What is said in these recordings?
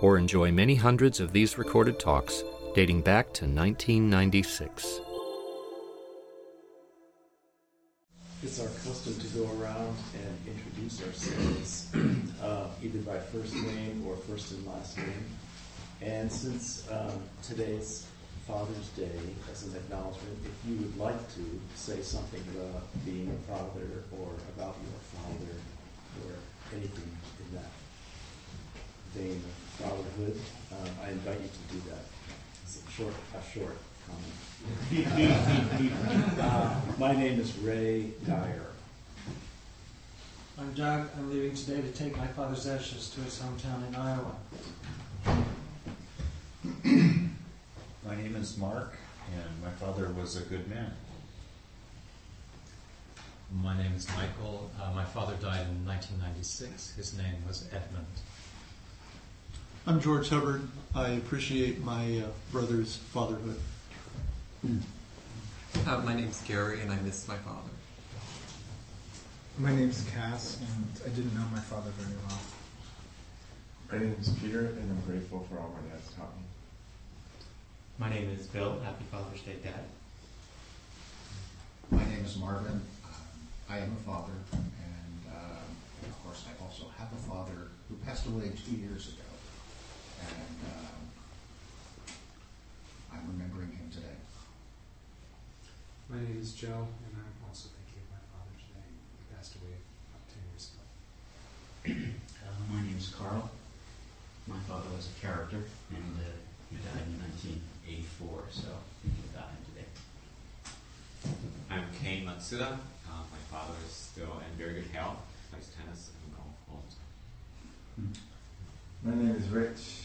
or enjoy many hundreds of these recorded talks dating back to 1996. It's our custom to go around and introduce ourselves uh, either by first name or first and last name. And since um, today's Father's Day, as an acknowledgement, if you would like to say something about being a father or about your father or anything in that vein of fatherhood, um, I invite you to do that. It's a short, a short comment. uh, my name is Ray Dyer. I'm Doug. I'm leaving today to take my father's ashes to his hometown in Iowa. My name is Mark, and my father was a good man. My name is Michael. Uh, my father died in 1996. His name was Edmund. I'm George Hubbard. I appreciate my uh, brother's fatherhood. Uh, my name's Gary, and I miss my father. My name's Cass, and I didn't know my father very well. My name is Peter, and I'm grateful for all my dad's taught me. My name is Bill. Happy Father's Day, Dad. My name is Marvin. Um, I am a father, and um, of course, I also have a father who passed away two years ago, and um, I'm remembering him today. My name is Joe, and I'm also thinking of my father today. He passed away about 10 years ago. Uh, my name is Carl. My father was a character, and uh, he died in 1984, so thinking about him today. I'm Kane Matsuda. Uh, my father is still in very good health, plays tennis and golf all the time. My name is Rich.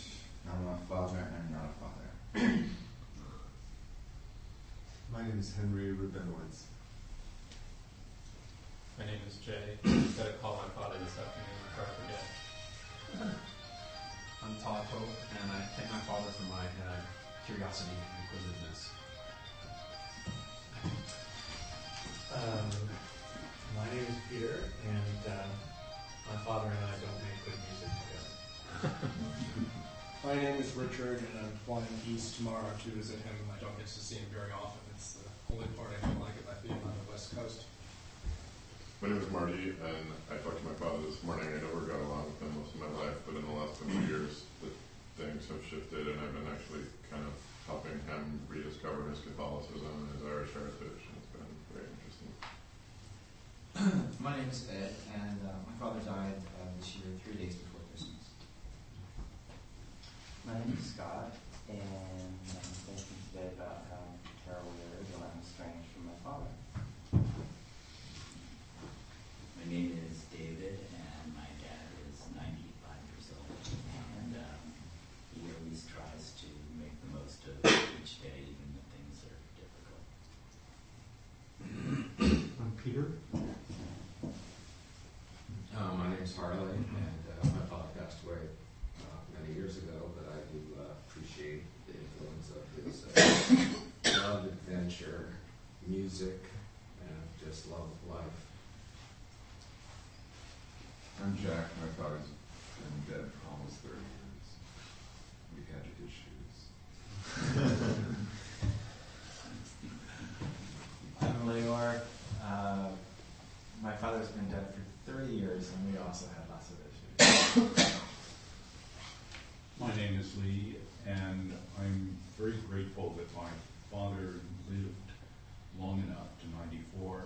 I'm a father and not a father. My name is Henry Rubinowitz. My name is Jay. I'm going to call my father this afternoon before I forget. I'm Todd Pope, and I thank my father for my uh, curiosity and inquisitiveness. Um, my name is Peter, and uh, my father and I don't make good music together. my name is Richard, and I'm flying east tomorrow to visit him. I don't get to see him very often. It's the only part I don't like about being on the West Coast. My name is Marty, and I talked to my father this morning. I never got along with him most of my life, but in the last couple of years, the things have shifted, and I've been actually kind of helping him rediscover his Catholicism and his Irish heritage, and it's been very interesting. my name is Ed, and uh, my father died uh, this year, three days before Christmas. My name is Scott, and I'm thinking today about how terrible it is when I'm estranged from my father. My name is David, and my dad is 95 years old, and um, he always tries to make the most of each day, even when things are difficult. I'm Peter. Uh, my name is Harley, and uh, my father passed away uh, many years ago, but I do uh, appreciate the influence of his uh, love, adventure, music, and just love of life. I'm Jack. My father's dead for almost 30 years. We had issues. I'm Leor. Uh, my father's been dead for 30 years, and we also had lots of issues. My name is Lee, and I'm very grateful that my father lived long enough to 94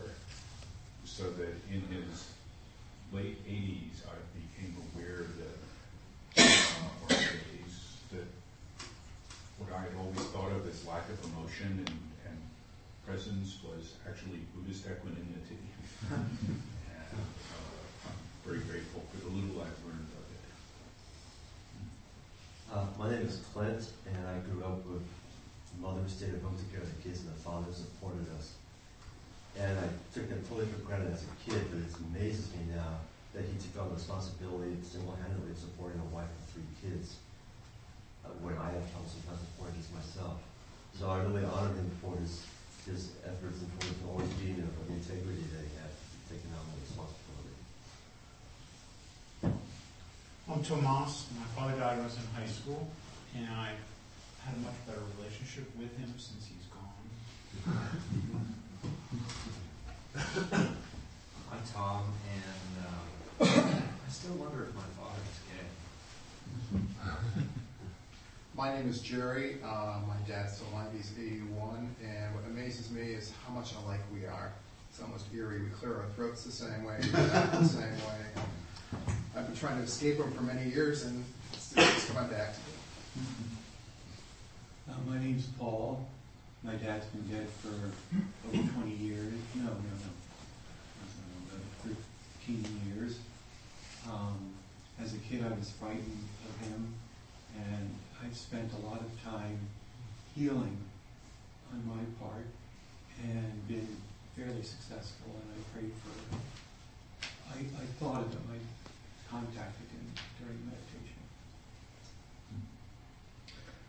so that in his late 80s I became aware that, uh, or days, that what I had always thought of as and, and presence was actually Buddhist equanimity. and uh, I'm very grateful for the little I've learned of it. Uh, my name is Clint, and I grew up with mother who stayed at home to care of the kids, and the father supported us. And I took that totally for granted as a kid, but it amazes me now that he took on responsibility single-handedly supporting a wife and three kids, uh, when I have trouble sometimes supporting just myself. So I really honor him for his, his efforts and for his always being there, for the integrity that he had, taking on the responsibility. I'm Tomas. My father died when I was in high school, and I've had a much better relationship with him since he's gone. I'm Tom, and um, I still wonder if my father is gay. My name is Jerry. Uh, my dad's still alive. He's 81. And what amazes me is how much alike we are. It's almost eerie. We clear our throats the same way, we act the same way. I've been trying to escape him for many years, and it's just coming back to me. Uh, my name's Paul. My dad's been dead for over 20 years. No, no, no. Uh, 13 years. Um, as a kid, I was frightened of him, and I've spent a lot of time healing on my part and been fairly successful, and I prayed for I, I thought of him, I contacted him during meditation.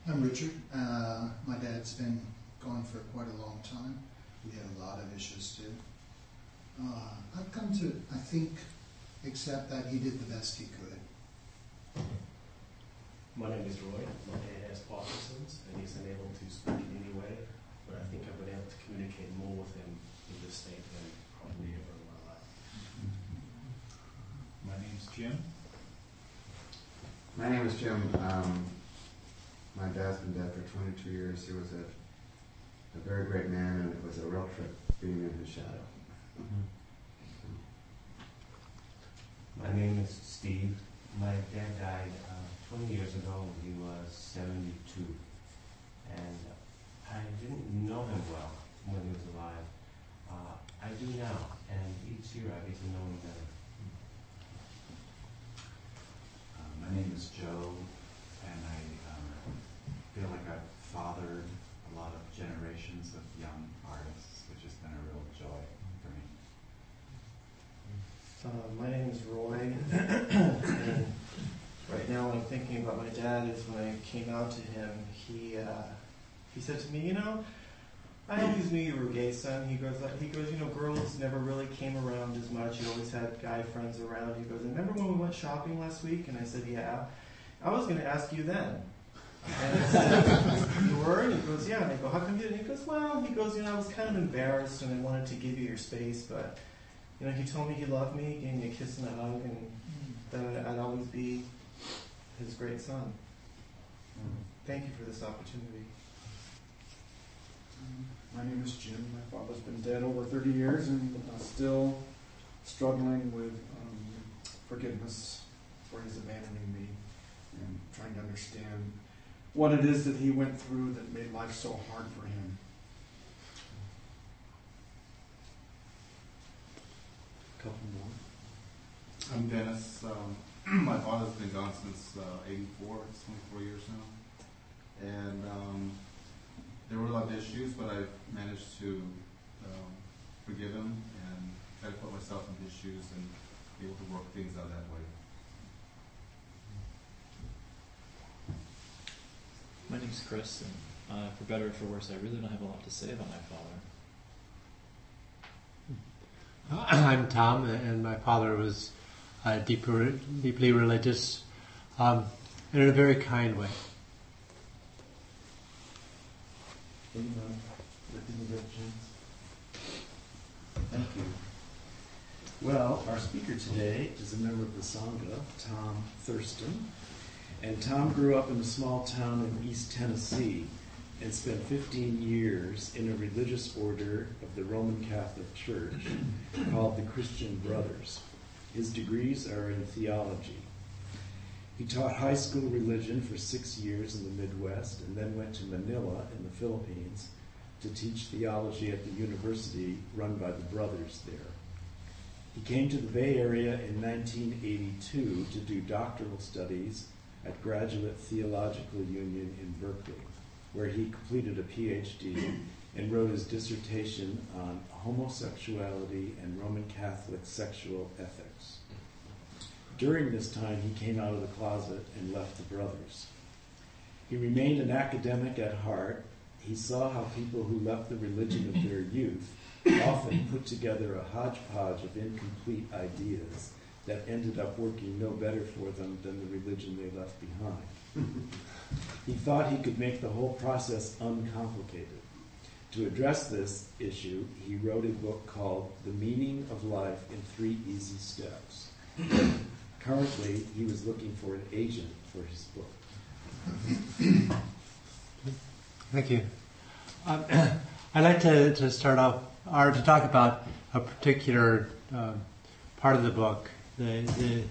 I'm Richard. Uh, my dad's been gone for quite a long time. We had a lot of issues too. Uh, I've come to, I think, accept that he did the best he could. My name is Roy. My dad has Parkinson's and he's unable to speak in any way, but I think I've been able to communicate more with him in this state than probably ever in my life. My name's Jim. My name is Jim. Um, my dad's been dead for 22 years. He was a, a very great man, and it was a real trip being in his shadow. My name is Steve. My dad died uh, 20 years ago. He was 72. And I didn't know him well when he was alive. Uh, I do now, and each year I get to know him better. Uh, my name is Joe, and I um, feel like I've fathered a lot of generations of young artists, which has been a real joy for me. Uh, my name is Roy, and right now what I'm thinking about my dad is when I came out to him, he uh, he said to me, you know, I always knew you were gay, son. He goes, he goes, you know, girls never really came around as much. You always had guy friends around. He goes, remember when we went shopping last week? And I said, yeah. I was going to ask you then. And I said, you were? And he goes, yeah. And I go, how come you didn't? He goes, well, he goes, you know, I was kind of embarrassed and I wanted to give you your space, but you know, he told me he loved me, he gave me a kiss and a hug, and that I'd always be his great son. Thank you for this opportunity. My name is Jim. My father's been dead over 30 years and uh, still struggling with um, forgiveness for his abandoning me and trying to understand what it is that he went through that made life so hard for him. A Couple more. I'm Dennis. Um, my father's been gone since uh, 84. It's 24 years now. And um, there were a lot of issues, but I've managed to um, forgive him and try to put myself in his shoes and be able to work things out that way. My name's Chris, and uh, for better or for worse, I really don't have a lot to say about my father. I'm Tom, and my father was uh, deeply, deeply religious, um, and in a very kind way. Thank you. Well, our speaker today is a member of the Sangha, Tom Thurston. And Tom grew up in a small town in East Tennessee and spent 15 years in a religious order of the Roman Catholic Church called the Christian Brothers. His degrees are in theology. He taught high school religion for six years in the Midwest and then went to Manila in the Philippines to teach theology at the university run by the brothers there. He came to the Bay Area in 1982 to do doctoral studies at Graduate Theological Union in Berkeley, where he completed a PhD and wrote his dissertation on homosexuality and Roman Catholic sexual ethics. During this time, he came out of the closet and left the brothers. He remained an academic at heart. He saw how people who left the religion of their youth often put together a hodgepodge of incomplete ideas that ended up working no better for them than the religion they left behind. he thought he could make the whole process uncomplicated. To address this issue, he wrote a book called The Meaning of Life in Three Easy Steps. Currently, he was looking for an agent for his book. Thank you. Um, I'd like to, to start off, or to talk about a particular uh, part of the book, the, the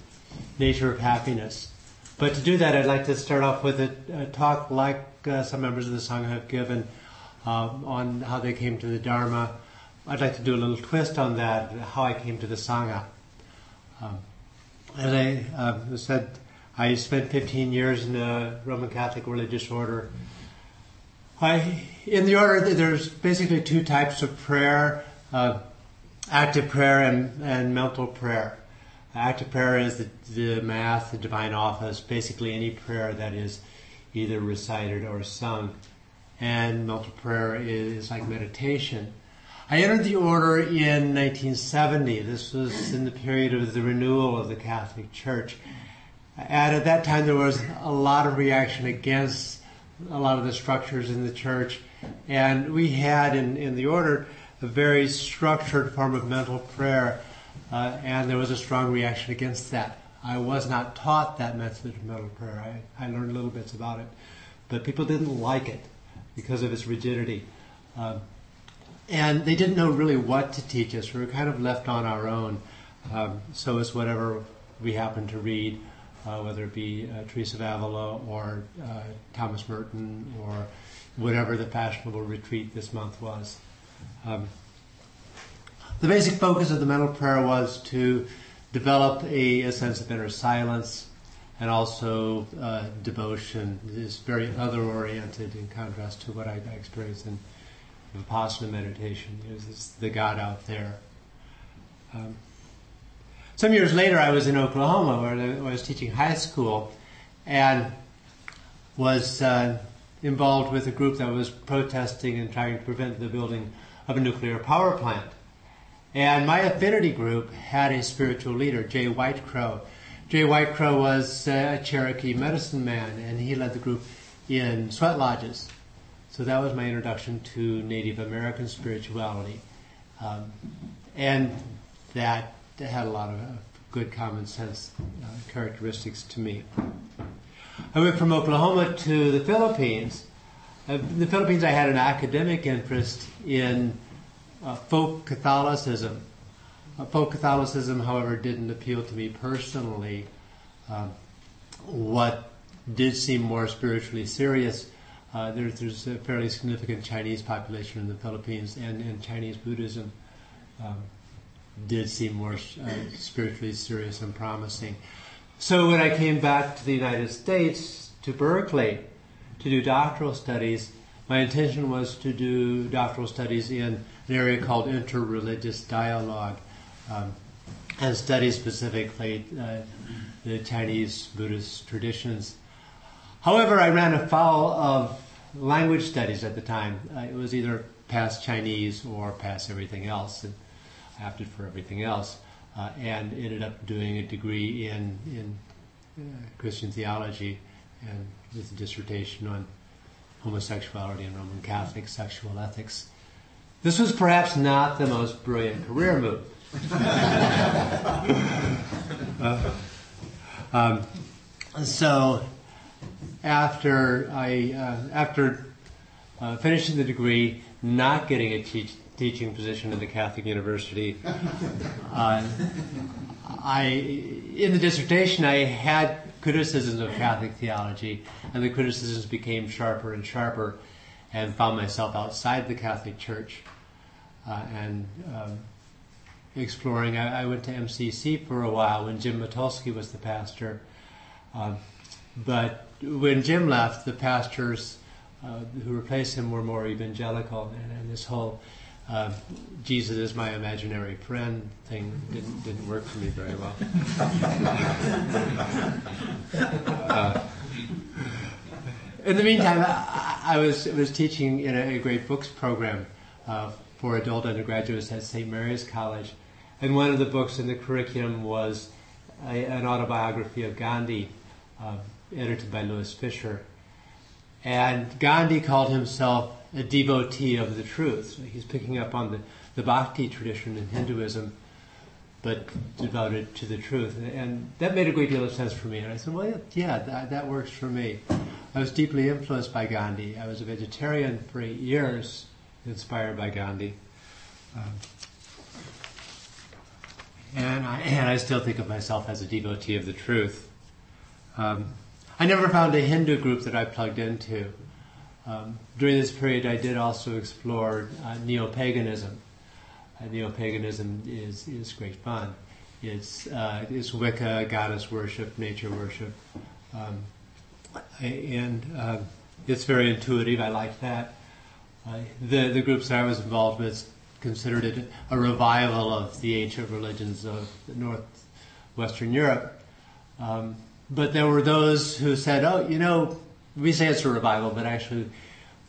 nature of happiness. But to do that, I'd like to start off with a, a talk like uh, some members of the Sangha have given on how they came to the Dharma. I'd like to do a little twist on that, how I came to the Sangha. Um, as I uh, said, I spent 15 years in a Roman Catholic religious order. I, in the order, there's basically two types of prayer uh, active prayer and, and mental prayer. Active prayer is the, the Mass, the Divine Office, basically any prayer that is either recited or sung. And mental prayer is like meditation. I entered the order in 1970. This was in the period of the renewal of the Catholic Church. And at that time, there was a lot of reaction against a lot of the structures in the church. And we had in, in the order a very structured form of mental prayer, uh, and there was a strong reaction against that. I was not taught that method of mental prayer. I, I learned little bits about it, but people didn't like it because of its rigidity. Um, and they didn't know really what to teach us. We were kind of left on our own. Um, so it's whatever we happened to read, uh, whether it be uh, Teresa of Avila or uh, Thomas Merton or whatever the fashionable retreat this month was. Um, the basic focus of the mental prayer was to develop a, a sense of inner silence and also uh, devotion is very other oriented in contrast to what I, I experienced in Vipassana meditation. There's the God out there. Um, some years later, I was in Oklahoma where I was teaching high school and was uh, involved with a group that was protesting and trying to prevent the building of a nuclear power plant. And my affinity group had a spiritual leader, Jay White Crow. Jay White Crow was a Cherokee medicine man, and he led the group in sweat lodges. So that was my introduction to Native American spirituality. Um, and that had a lot of uh, good common sense uh, characteristics to me. I went from Oklahoma to the Philippines. Uh, in the Philippines, I had an academic interest in uh, folk Catholicism. Uh, folk Catholicism, however, didn't appeal to me personally. Um, what did seem more spiritually serious, uh, there, there's a fairly significant Chinese population in the Philippines, and, and Chinese Buddhism um, did seem more uh, spiritually serious and promising. So when I came back to the United States, to Berkeley, to do doctoral studies, my intention was to do doctoral studies in an area called interreligious dialogue um, and study specifically uh, the Chinese Buddhist traditions. However, I ran afoul of language studies at the time. Uh, it was either past Chinese or past everything else, and I opted for everything else, uh, and ended up doing a degree in in uh, Christian theology and with a dissertation on homosexuality and Roman Catholic sexual ethics. This was perhaps not the most brilliant career move. Uh, um, so after I uh, after uh, finishing the degree, not getting a teach, teaching position in the Catholic University, uh, I in the dissertation I had criticisms of Catholic theology, and the criticisms became sharper and sharper, and found myself outside the Catholic Church uh, and um, exploring. I, I, went to MCC for a while when Jim Mitulski was the pastor. Um, but when Jim left, the pastors uh, who replaced him were more evangelical, and, and this whole uh, Jesus is my imaginary friend thing didn't didn't work for me very well. uh, in the meantime, I, I, was was teaching in a, a great books program uh, for adult undergraduates at St. Mary's College, and one of the books in the curriculum was a, an autobiography of Gandhi, uh, edited by Louis Fischer. And Gandhi called himself a devotee of the truth. He's picking up on the, the bhakti tradition in Hinduism, but devoted to the truth. And that made a great deal of sense for me. And I said, well, yeah, that, that works for me. I was deeply influenced by Gandhi. I was a vegetarian for eight years, inspired by Gandhi. Um, and I, and I still think of myself as a devotee of the truth. Um, I never found a Hindu group that I plugged into. Um, during this period, I did also explore uh, neo-paganism. Uh, neo-paganism is, is great fun. It's, uh, it's Wicca, goddess worship, nature worship, um, and uh, it's very intuitive. I like that. Uh, the the groups I was involved with considered it a revival of the ancient religions of northwestern Europe. Um, but there were those who said, "Oh, you know, we say it's a revival, but actually,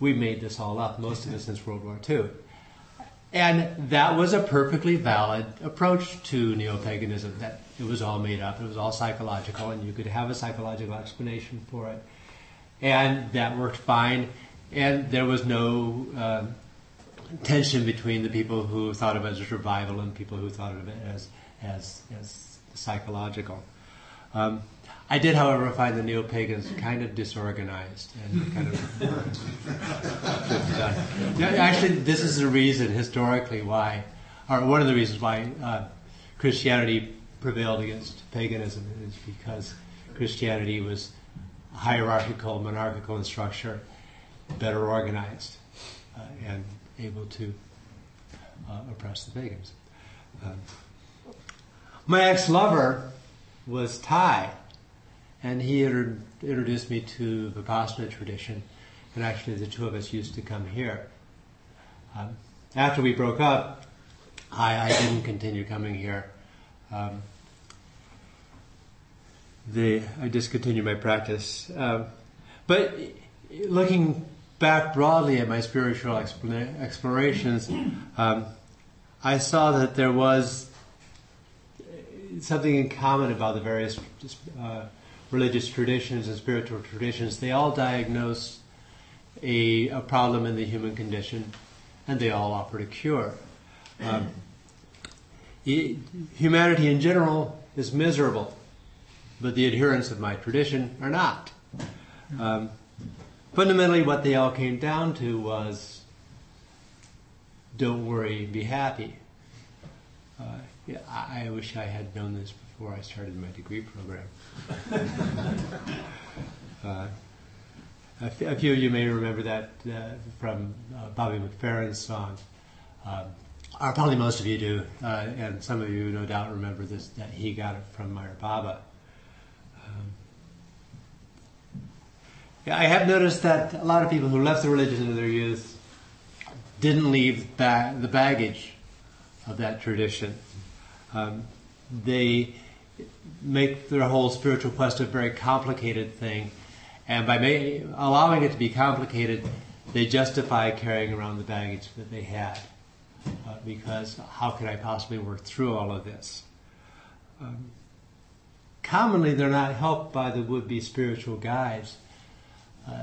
we made this all up. Most of it since World War II." And that was a perfectly valid approach to neo-paganism. That it was all made up. It was all psychological, and you could have a psychological explanation for it, and that worked fine. And there was no um, tension between the people who thought of it as revival and people who thought of it as as, as psychological. Um, I did, however, find the neo pagans kind of disorganized and kind of. yeah, actually, this is the reason historically why, or one of the reasons why uh, Christianity prevailed against paganism is because Christianity was hierarchical, monarchical in structure, better organized, uh, and able to uh, oppress the pagans. Um, my ex-lover was Thai, and he inter- introduced me to the Vipassana tradition, and actually the two of us used to come here. Um, after we broke up, I, I, didn't continue coming here. Um, I discontinued my practice. Um, but looking back broadly at my spiritual explorations, um, I saw that there was something in common about the various uh, religious traditions and spiritual traditions. They all diagnose a, a, problem in the human condition, and they all offer a cure. Um, humanity in general is miserable, but the adherents of my tradition are not. Um, fundamentally, what they all came down to was don't worry, be happy. Uh, yeah, I, wish I had known this before I started my degree program. uh, a, few of you may remember that uh, from uh, Bobby McFerrin's song. Um, or probably most of you do, uh, and some of you no doubt remember this that he got it from Meher Baba. I have noticed that a lot of people who left the religion in their youth didn't leave ba- the baggage of that tradition. Um, they make their whole spiritual quest a very complicated thing, and by ma- allowing it to be complicated, they justify carrying around the baggage that they had. Uh, because how could I possibly work through all of this? Um, commonly, they're not helped by the would-be spiritual guides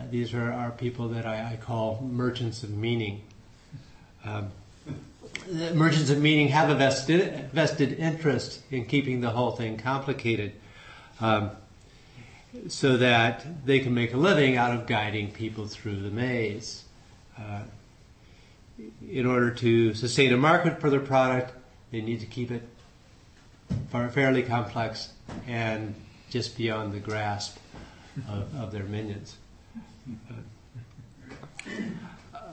these are, are people that I, I call merchants of meaning. Um, merchants of meaning have a vested, vested interest in keeping the whole thing complicated um, so that they can make a living out of guiding people through the maze. Uh, in order to sustain a market for their product, they need to keep it fairly complex and just beyond the grasp of, of their minions.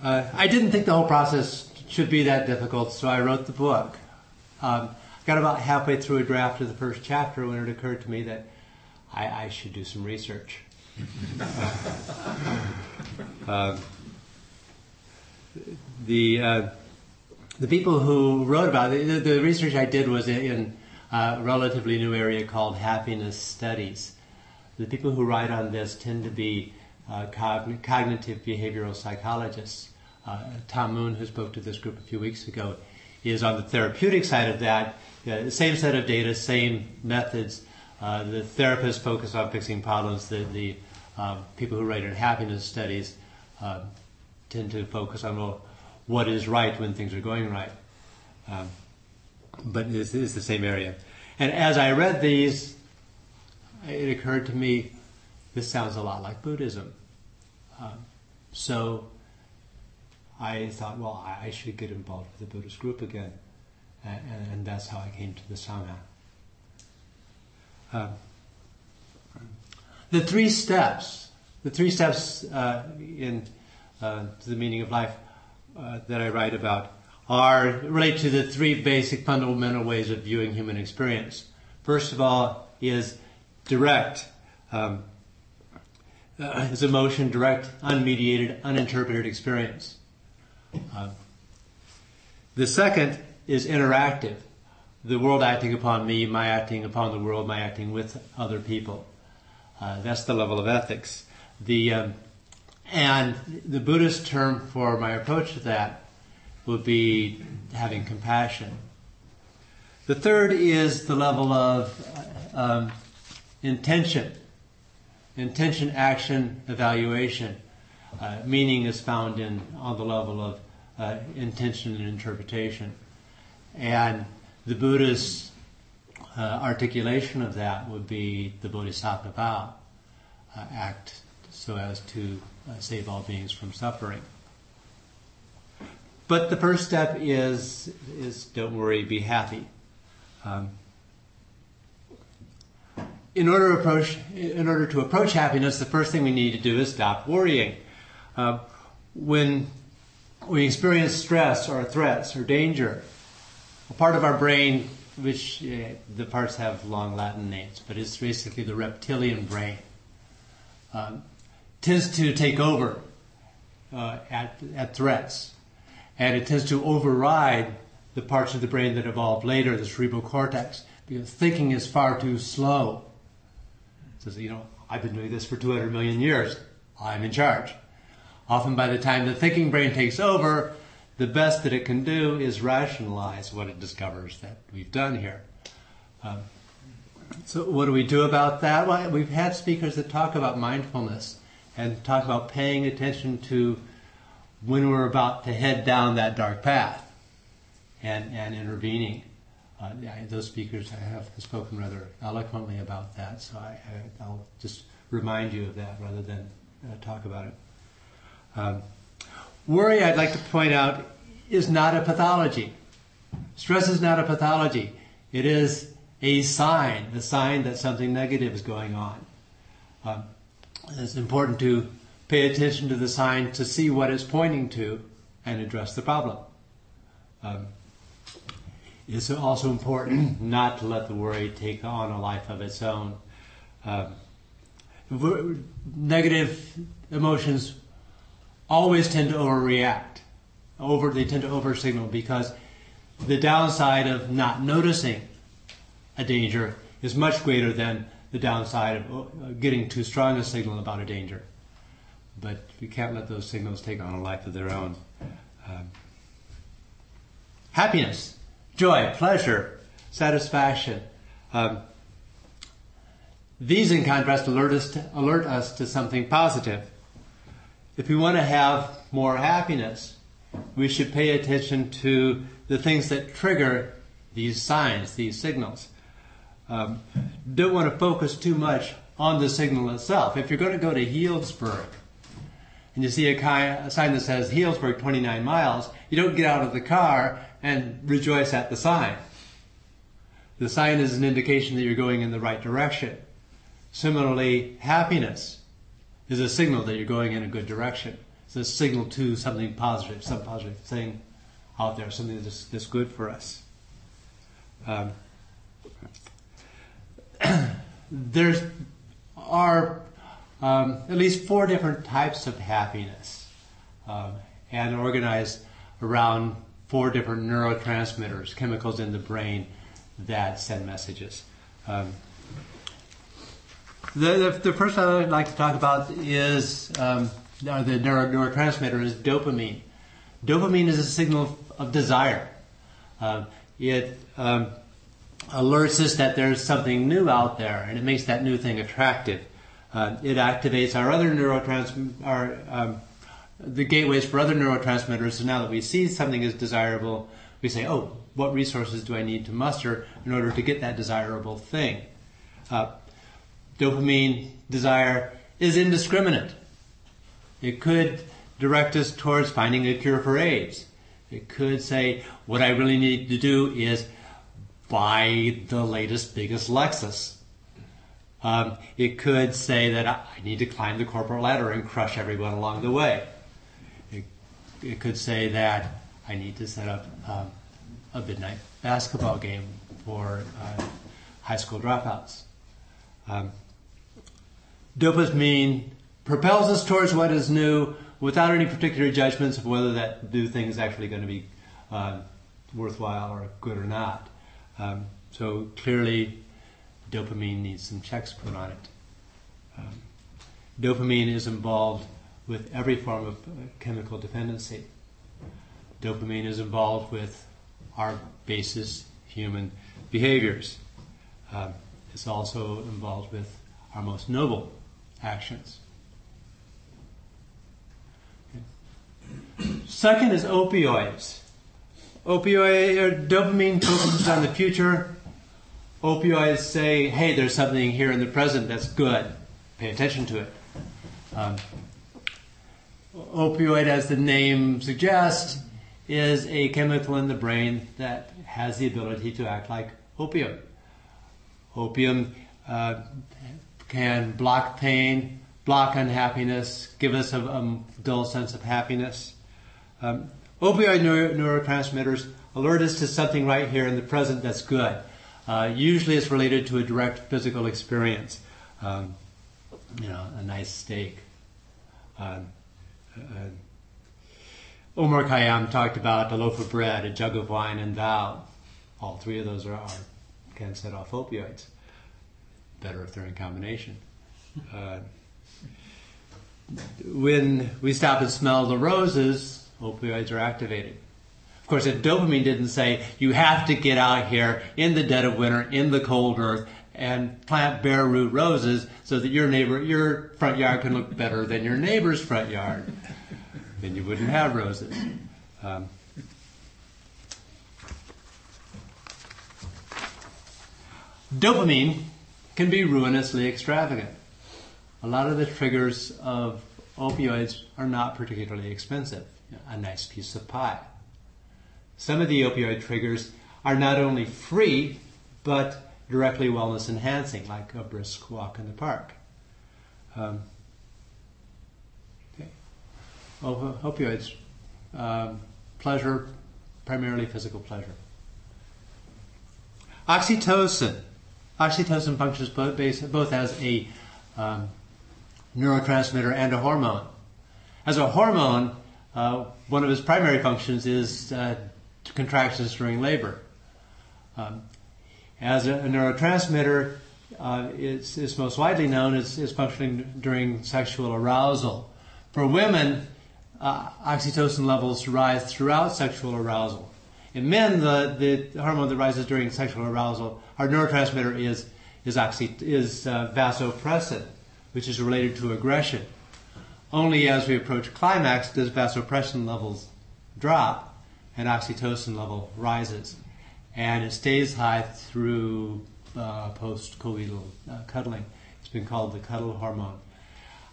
Uh, I didn't think the whole process should be that difficult, so I wrote the book. Um, got about halfway through a draft of the first chapter when it occurred to me that I, I should do some research. uh, the uh, the people who wrote about it, the, the research I did was in a relatively new area called happiness studies. The people who write on this tend to be uh, cogn- cognitive behavioral psychologists. Uh, Tom Moon, who spoke to this group a few weeks ago, is on the therapeutic side of that. Uh, same set of data, same methods. Uh, the therapists focus on fixing problems. The, the um, people who write in happiness studies uh, tend to focus on well, what is right when things are going right. Um, but it is the same area. And as I read these, it occurred to me this sounds a lot like Buddhism. Um, so I thought, well, I should get involved with the Buddhist group again. And, and that's how I came to the Sangha. Um, the three steps, the three steps uh, in uh, to the meaning of life uh, that I write about are relate to the three basic fundamental ways of viewing human experience. First of all, is direct. Um, uh, is emotion direct, unmediated, uninterpreted experience. Uh, the second is interactive. The world acting upon me, my acting upon the world, my acting with other people. Uh, that's the level of ethics. The um, and the Buddhist term for my approach to that would be having compassion. The third is the level of um, intention. Intention, action, evaluation. Uh, meaning is found in on the level of uh, intention and interpretation. And the Buddhist uh, articulation of that would be the Bodhisattva vow, uh, act so as to uh, save all beings from suffering. But the first step is is don't worry, be happy. Um, in order to approach in order to approach happiness, the first thing we need to do is stop worrying. Uh, when we experience stress or threats or danger, a part of our brain, which uh, the parts have long Latin names, but it's basically the reptilian brain, um, tends to take over uh, at, at threats. And it tends to override the parts of the brain that evolved later, the cerebral cortex, because thinking is far too slow. Says, you know, I've been doing this for 200 million years. I'm in charge. Often by the time the thinking brain takes over, the best that it can do is rationalize what it discovers that we've done here. Um, so what do we do about that? Well, we've had speakers that talk about mindfulness and talk about paying attention to when we're about to head down that dark path and, and intervening. Uh, those speakers have spoken rather eloquently about that, so I, will just remind you of that rather than uh, talk about it. Um, worry, I'd like to point out, is not a pathology. Stress is not a pathology. It is a sign, a sign that something negative is going on. Um, it's important to pay attention to the sign to see what it's pointing to and address the problem. Um, it's also important not to let the worry take on a life of its own. Um, negative emotions always tend to overreact. Over, they tend to oversignal because the downside of not noticing a danger is much greater than the downside of uh, getting too strong a signal about a danger. But we can't let those signals take on a life of their own. Um, happiness, joy, pleasure, satisfaction. Um, these, in contrast, alert us, to, alert us to something positive. If we want to have more happiness, we should pay attention to the things that trigger these signs, these signals um, don't want to focus too much on the signal itself. If you're going to go to Healdsburg and you see a, a sign that says Healdsburg 29 miles, you don't get out of the car and rejoice at the sign. The sign is an indication that you're going in the right direction. Similarly, happiness is a signal that you're going in a good direction. It's a signal to something positive, some positive thing out there, something that's, that's good for us. Um, there's are um, at least four different types of happiness um, and organized around four different neurotransmitters, chemicals in the brain that send messages. Um, the, the, the, first one I'd like to talk about is um, the neuro, neurotransmitter is dopamine. Dopamine is a signal of desire. Uh, it um, alerts us that there's something new out there, and it makes that new thing attractive. Uh, it activates our other neurotransmitters, our um, the gateways for other neurotransmitters. So now that we see something is desirable, we say, "Oh, what resources do I need to muster in order to get that desirable thing?" Uh, dopamine desire is indiscriminate. It could direct us towards finding a cure for AIDS. It could say, "What I really need to do is." buy the latest, biggest Lexus. Um, it could say that I need to climb the corporate ladder and crush everyone along the way. It, could say that I need to set up um, a midnight basketball game for uh, high school dropouts. Um, dopamine propels us towards what is new without any particular judgments of whether that new thing is actually going to be uh, worthwhile or good or not. Um, so clearly, dopamine needs some checks put on it. Um, dopamine is involved with every form of uh, chemical dependency. Dopamine is involved with our basis human behaviors. Um, it's also involved with our most noble actions. Okay. Second is opioids opioid or dopamine focuses on the future. Opioids say, hey, there's something here in the present that's good. Pay attention to it. Um, opioid, as the name suggests, is a chemical in the brain that has the ability to act like opium. Opium uh, can block pain, block unhappiness, give us a, a dull sense of happiness. Um, Opioid neuro- neurotransmitters alert us to something right here in the present that's good. Uh, usually it's related to a direct physical experience. Um, you know, a nice steak. Um, uh, Omar Khayyam talked about a loaf of bread, a jug of wine, and thou. All three of those are, are can set off opioids. Better if they're in combination. Uh, when we stop and smell the roses, opioids are activated. Of course, if dopamine didn't say you have to get out here in the dead of winter, in the cold earth, and plant bare root roses so that your neighbor, your front yard can look better than your neighbor's front yard, then you wouldn't have roses. Um, dopamine can be ruinously extravagant. A lot of the triggers of opioids are not particularly expensive a nice piece of pie. Some of the opioid triggers are not only free, but directly wellness enhancing, like a brisk walk in the park. Um, okay. opioids, um, pleasure, primarily physical pleasure. Oxytocin. Oxytocin functions both, both as a um, neurotransmitter and a hormone. As a hormone, uh, one of its primary functions is uh, contractions during labor. Um, as a, neurotransmitter, uh, it's, it's, most widely known as, as, functioning during sexual arousal. For women, uh, oxytocin levels rise throughout sexual arousal. In men, the, the hormone that rises during sexual arousal, our neurotransmitter is, is, oxy, is uh, vasopressin, which is related to aggression. Only as we approach climax does vasopressin levels drop and oxytocin level rises. And it stays high through uh, post-coital uh, cuddling. It's been called the cuddle hormone.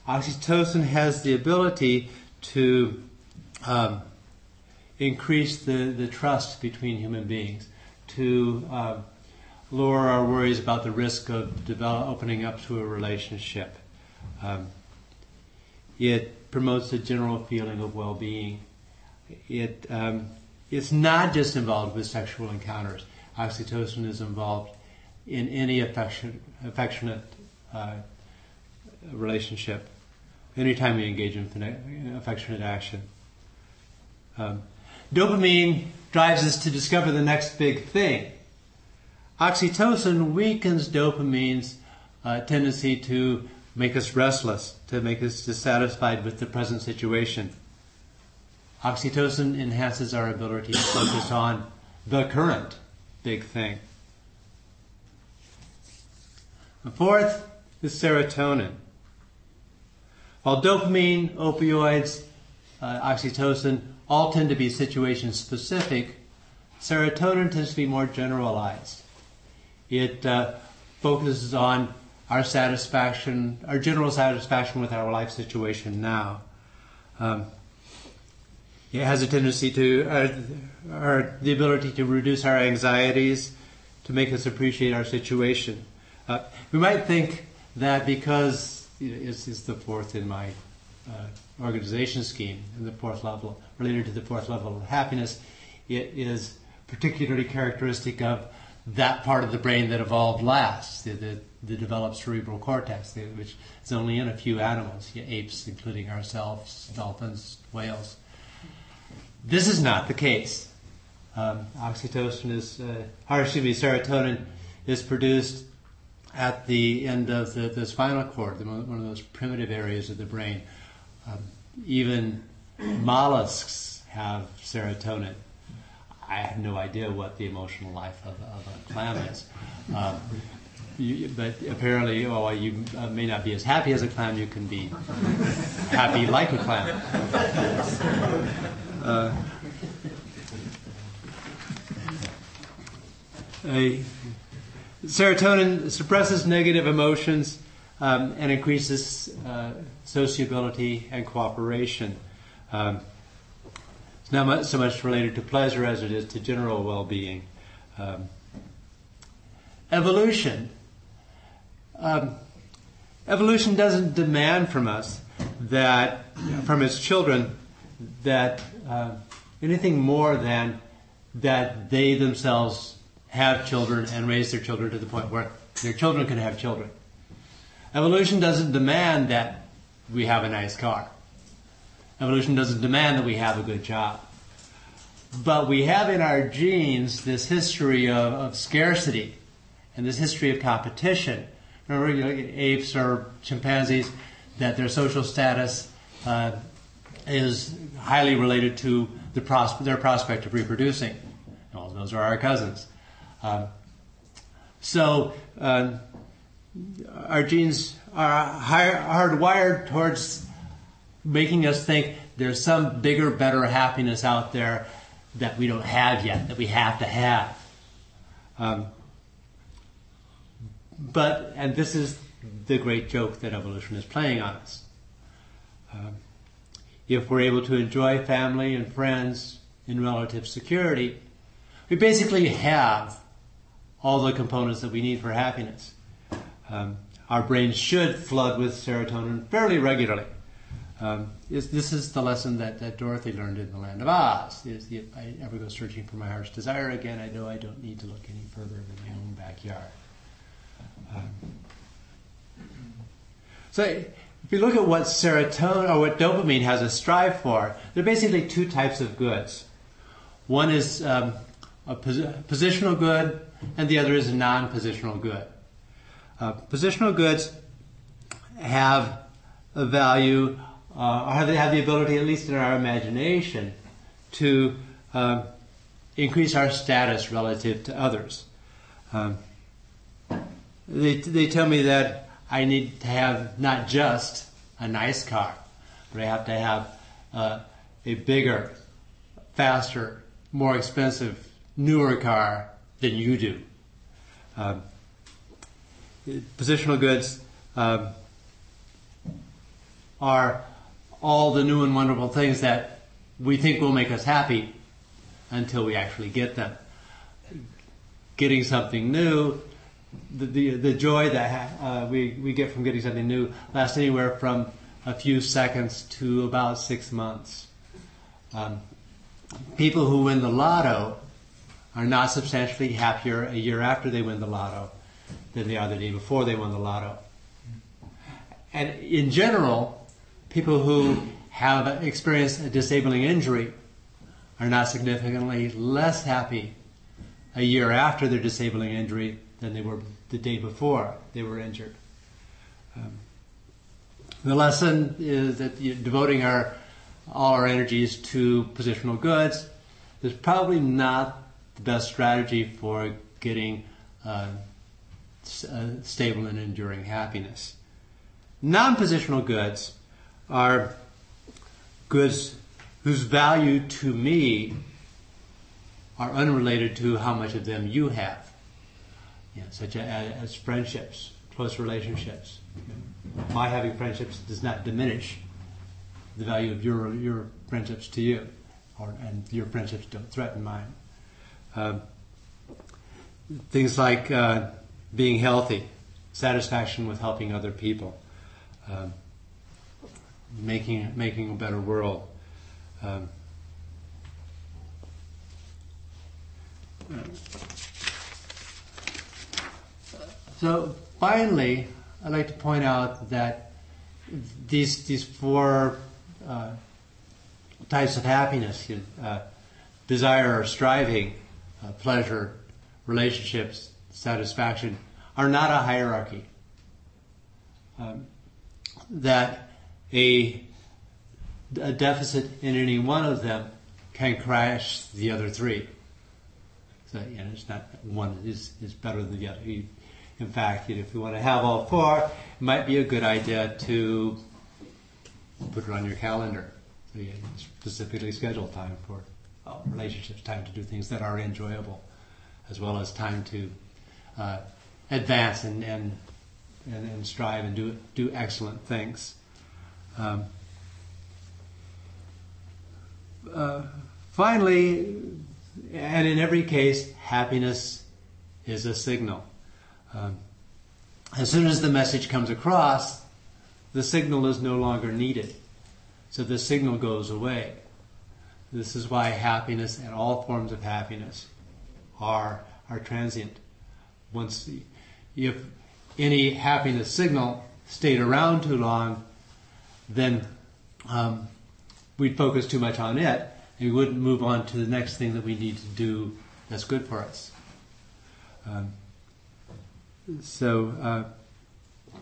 Oxytocin has the ability to um, increase the, the trust between human beings, to um, lower our worries about the risk of develop, opening up to a relationship. Um, it promotes a general feeling of well-being. It um, it's not just involved with sexual encounters. Oxytocin is involved in any affection, affectionate uh, relationship, anytime we engage in affectionate action. Um, dopamine drives us to discover the next big thing. Oxytocin weakens dopamine's uh, tendency to make us restless, to make us dissatisfied with the present situation. Oxytocin enhances our ability to focus on the current big thing. The fourth is serotonin. While dopamine, opioids, uh, oxytocin all tend to be situation specific, serotonin tends to be more generalized. It uh, focuses on our satisfaction, our general satisfaction with our life situation now. Um, it has a tendency to, uh, our, the ability to reduce our anxieties, to make us appreciate our situation. Uh, we might think that because you know, it's, it's, the fourth in my uh, organization scheme, in the fourth level, related to the fourth level of happiness, it is particularly characteristic of that part of the brain that evolved last, the, the, the developed cerebral cortex, which is only in a few animals, apes, including ourselves, dolphins, whales. This is not the case. Um, oxytocin is, uh, or excuse me, serotonin is produced at the end of the, the spinal cord, the, one of those primitive areas of the brain. Um, even mollusks have serotonin. I have no idea what the emotional life of, of a clam is. Um, you, but apparently, well, you uh, may not be as happy as a clam, you can be happy like a clam. Uh, a, serotonin suppresses negative emotions um, and increases uh, sociability and cooperation. Um, it's not much, so much related to pleasure as it is to general well being. Um, evolution. Um, evolution doesn't demand from us that, from its children, that uh, anything more than that they themselves have children and raise their children to the point where their children can have children. Evolution doesn't demand that we have a nice car. Evolution doesn't demand that we have a good job. But we have in our genes this history of, of scarcity and this history of competition. Remember, you know, apes or chimpanzees, that their social status uh, is highly related to the pros- their prospect of reproducing. Well, those are our cousins. Um, so uh, our genes are hardwired towards making us think there's some bigger, better happiness out there that we don't have yet, that we have to have. Um, but, and this is the great joke that evolution is playing on us. Um, if we're able to enjoy family and friends in relative security, we basically have all the components that we need for happiness. Um, our brains should flood with serotonin fairly regularly. Um, is, this is the lesson that, that Dorothy learned in the Land of Oz. Is if I ever go searching for my heart's desire again, I know I don't need to look any further than my own backyard. Um, so if you look at what serotonin or what dopamine has to strive for, there are basically two types of goods. One is um, a pos- positional good, and the other is a non-positional good. Uh, positional goods have a value uh, or have, have the ability, at least in our imagination, to um, increase our status relative to others. Um, they, they tell me that I need to have not just a nice car, but I have to have uh, a bigger, faster, more expensive, newer car than you do. Um, positional goods um, are all the new and wonderful things that we think will make us happy until we actually get them. Getting something new, the, the, the joy that uh, we, we get from getting something new lasts anywhere from a few seconds to about six months. Um, people who win the lotto are not substantially happier a year after they win the lotto than they are the day before they won the lotto. and in general, people who have experienced a disabling injury are not significantly less happy a year after their disabling injury than they were the day before they were injured. Um, the lesson is that devoting our all our energies to positional goods is probably not the best strategy for getting uh, uh, stable and enduring happiness. Non-positional goods are goods whose value to me are unrelated to how much of them you have, such as, as friendships, close relationships. My having friendships does not diminish the value of your your friendships to you, or, and your friendships don't threaten mine. Uh, things like uh, being healthy, satisfaction with helping other people, um, making making a better world. Um, so finally, I'd like to point out that these these four uh, types of happiness uh, desire or striving, uh, pleasure, relationships, satisfaction are not a hierarchy. Um, that a, a deficit in any one of them can crash the other three. So, you know, it's not one is, is better than the other. You, in fact, if you want to have all four, it might be a good idea to put it on your calendar. Specifically schedule time for uh, relationships, time to do things that are enjoyable, as well as time to uh, advance and, and, and, and, strive and do, do excellent things. Um, uh, finally, and in every case, happiness is a signal. Um, as soon as the message comes across, the signal is no longer needed. So the signal goes away. This is why happiness and all forms of happiness are, are transient. Once, if any happiness signal stayed around too long, then um, we'd focus too much on it and we wouldn't move on to the next thing that we need to do that's good for us. Um, so uh,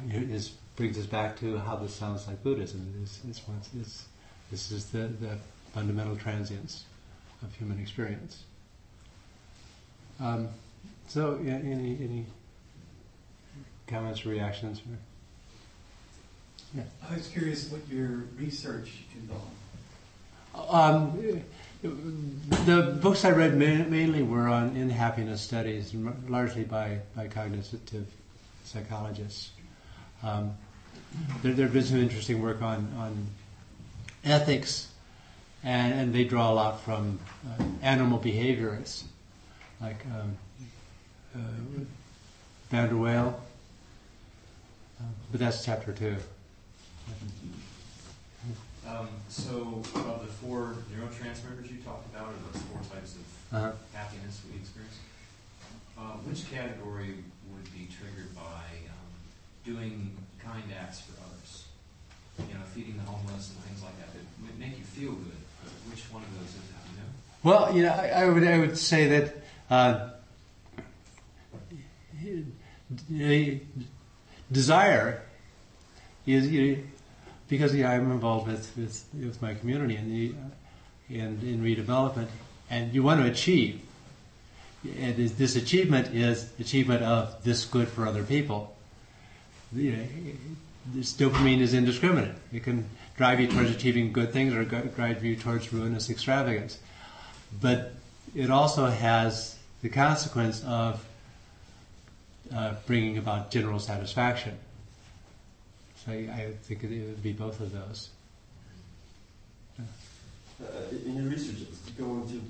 this brings us back to how this sounds like Buddhism. This, is the, the fundamental transience of human experience. Um, so, yeah, any any comments or reactions? Yeah. I was curious what your research involved. Um, the books I read mainly were on in happiness studies, largely by, by cognitive psychologists. Um, there, there been some interesting work on, on ethics, and, and they draw a lot from uh, animal behaviorists, like um, uh, van der. Uh, but that's chapter two. Um, so, of the four neurotransmitters you talked about, or those four types of uh-huh. happiness we experience, uh, which category would be triggered by um, doing kind acts for others? You know, feeding the homeless and things like that that would make you feel good. Which one of those is that? You know? Well, you know, I, I would I would say that. Uh, desire is you know, because yeah, I'm involved with, with, with my community and in redevelopment, and you want to achieve. And this achievement is achievement of this good for other people. You know, this dopamine is indiscriminate. It can drive you towards achieving good things or drive you towards ruinous extravagance. But it also has the consequence of uh, bringing about general satisfaction. I, I, think it would be both of those. Uh, in your research, go into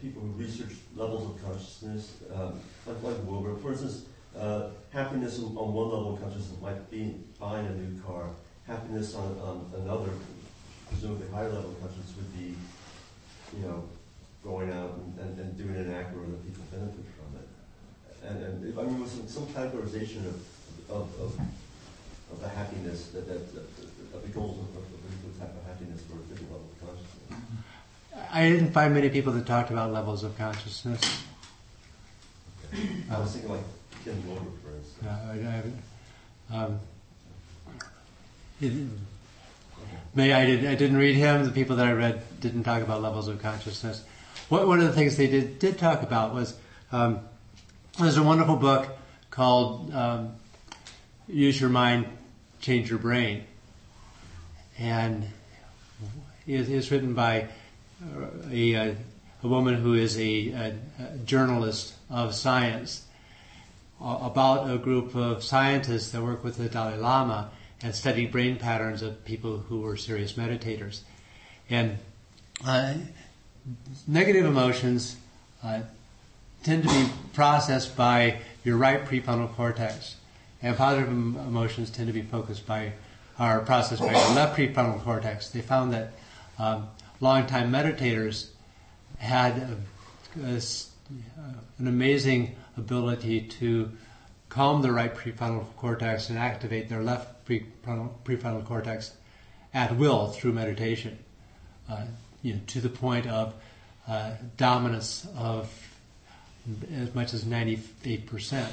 people who research levels of consciousness, um, like, like Wilber, for instance, uh, happiness on, on, one level of consciousness might be buying a new car. Happiness on, on another, presumably higher level of consciousness, would be, you know, going out and, and, and doing an act where people benefit from it. And, and if, I mean, with some, some categorization of, of, of, of the happiness, that, that, that, of the goals of, of the type of happiness for different levels of consciousness. I didn't find many people that talked about levels of consciousness. I was thinking like Ken Wilber, for instance. Uh, I, I. Um, it, May I, did, I didn't read him. The people that I read didn't talk about levels of consciousness. What, one of the things they did did talk about was um, there's a wonderful book called um, "Use Your Mind, Change Your Brain," and it is written by a, a, woman who is a, a, a journalist of science about a group of scientists that work with the Dalai Lama and study brain patterns of people who were serious meditators. And uh, negative emotions uh, tend to be processed by your right prefrontal cortex, and positive emotions tend to be focused by are processed by the left prefrontal cortex. They found that um, long-time meditators had a, a, an amazing ability to calm the right prefrontal cortex and activate their left prefrontal, prefrontal cortex at will through meditation, uh, you know, to the point of uh, dominance of as much as 98%.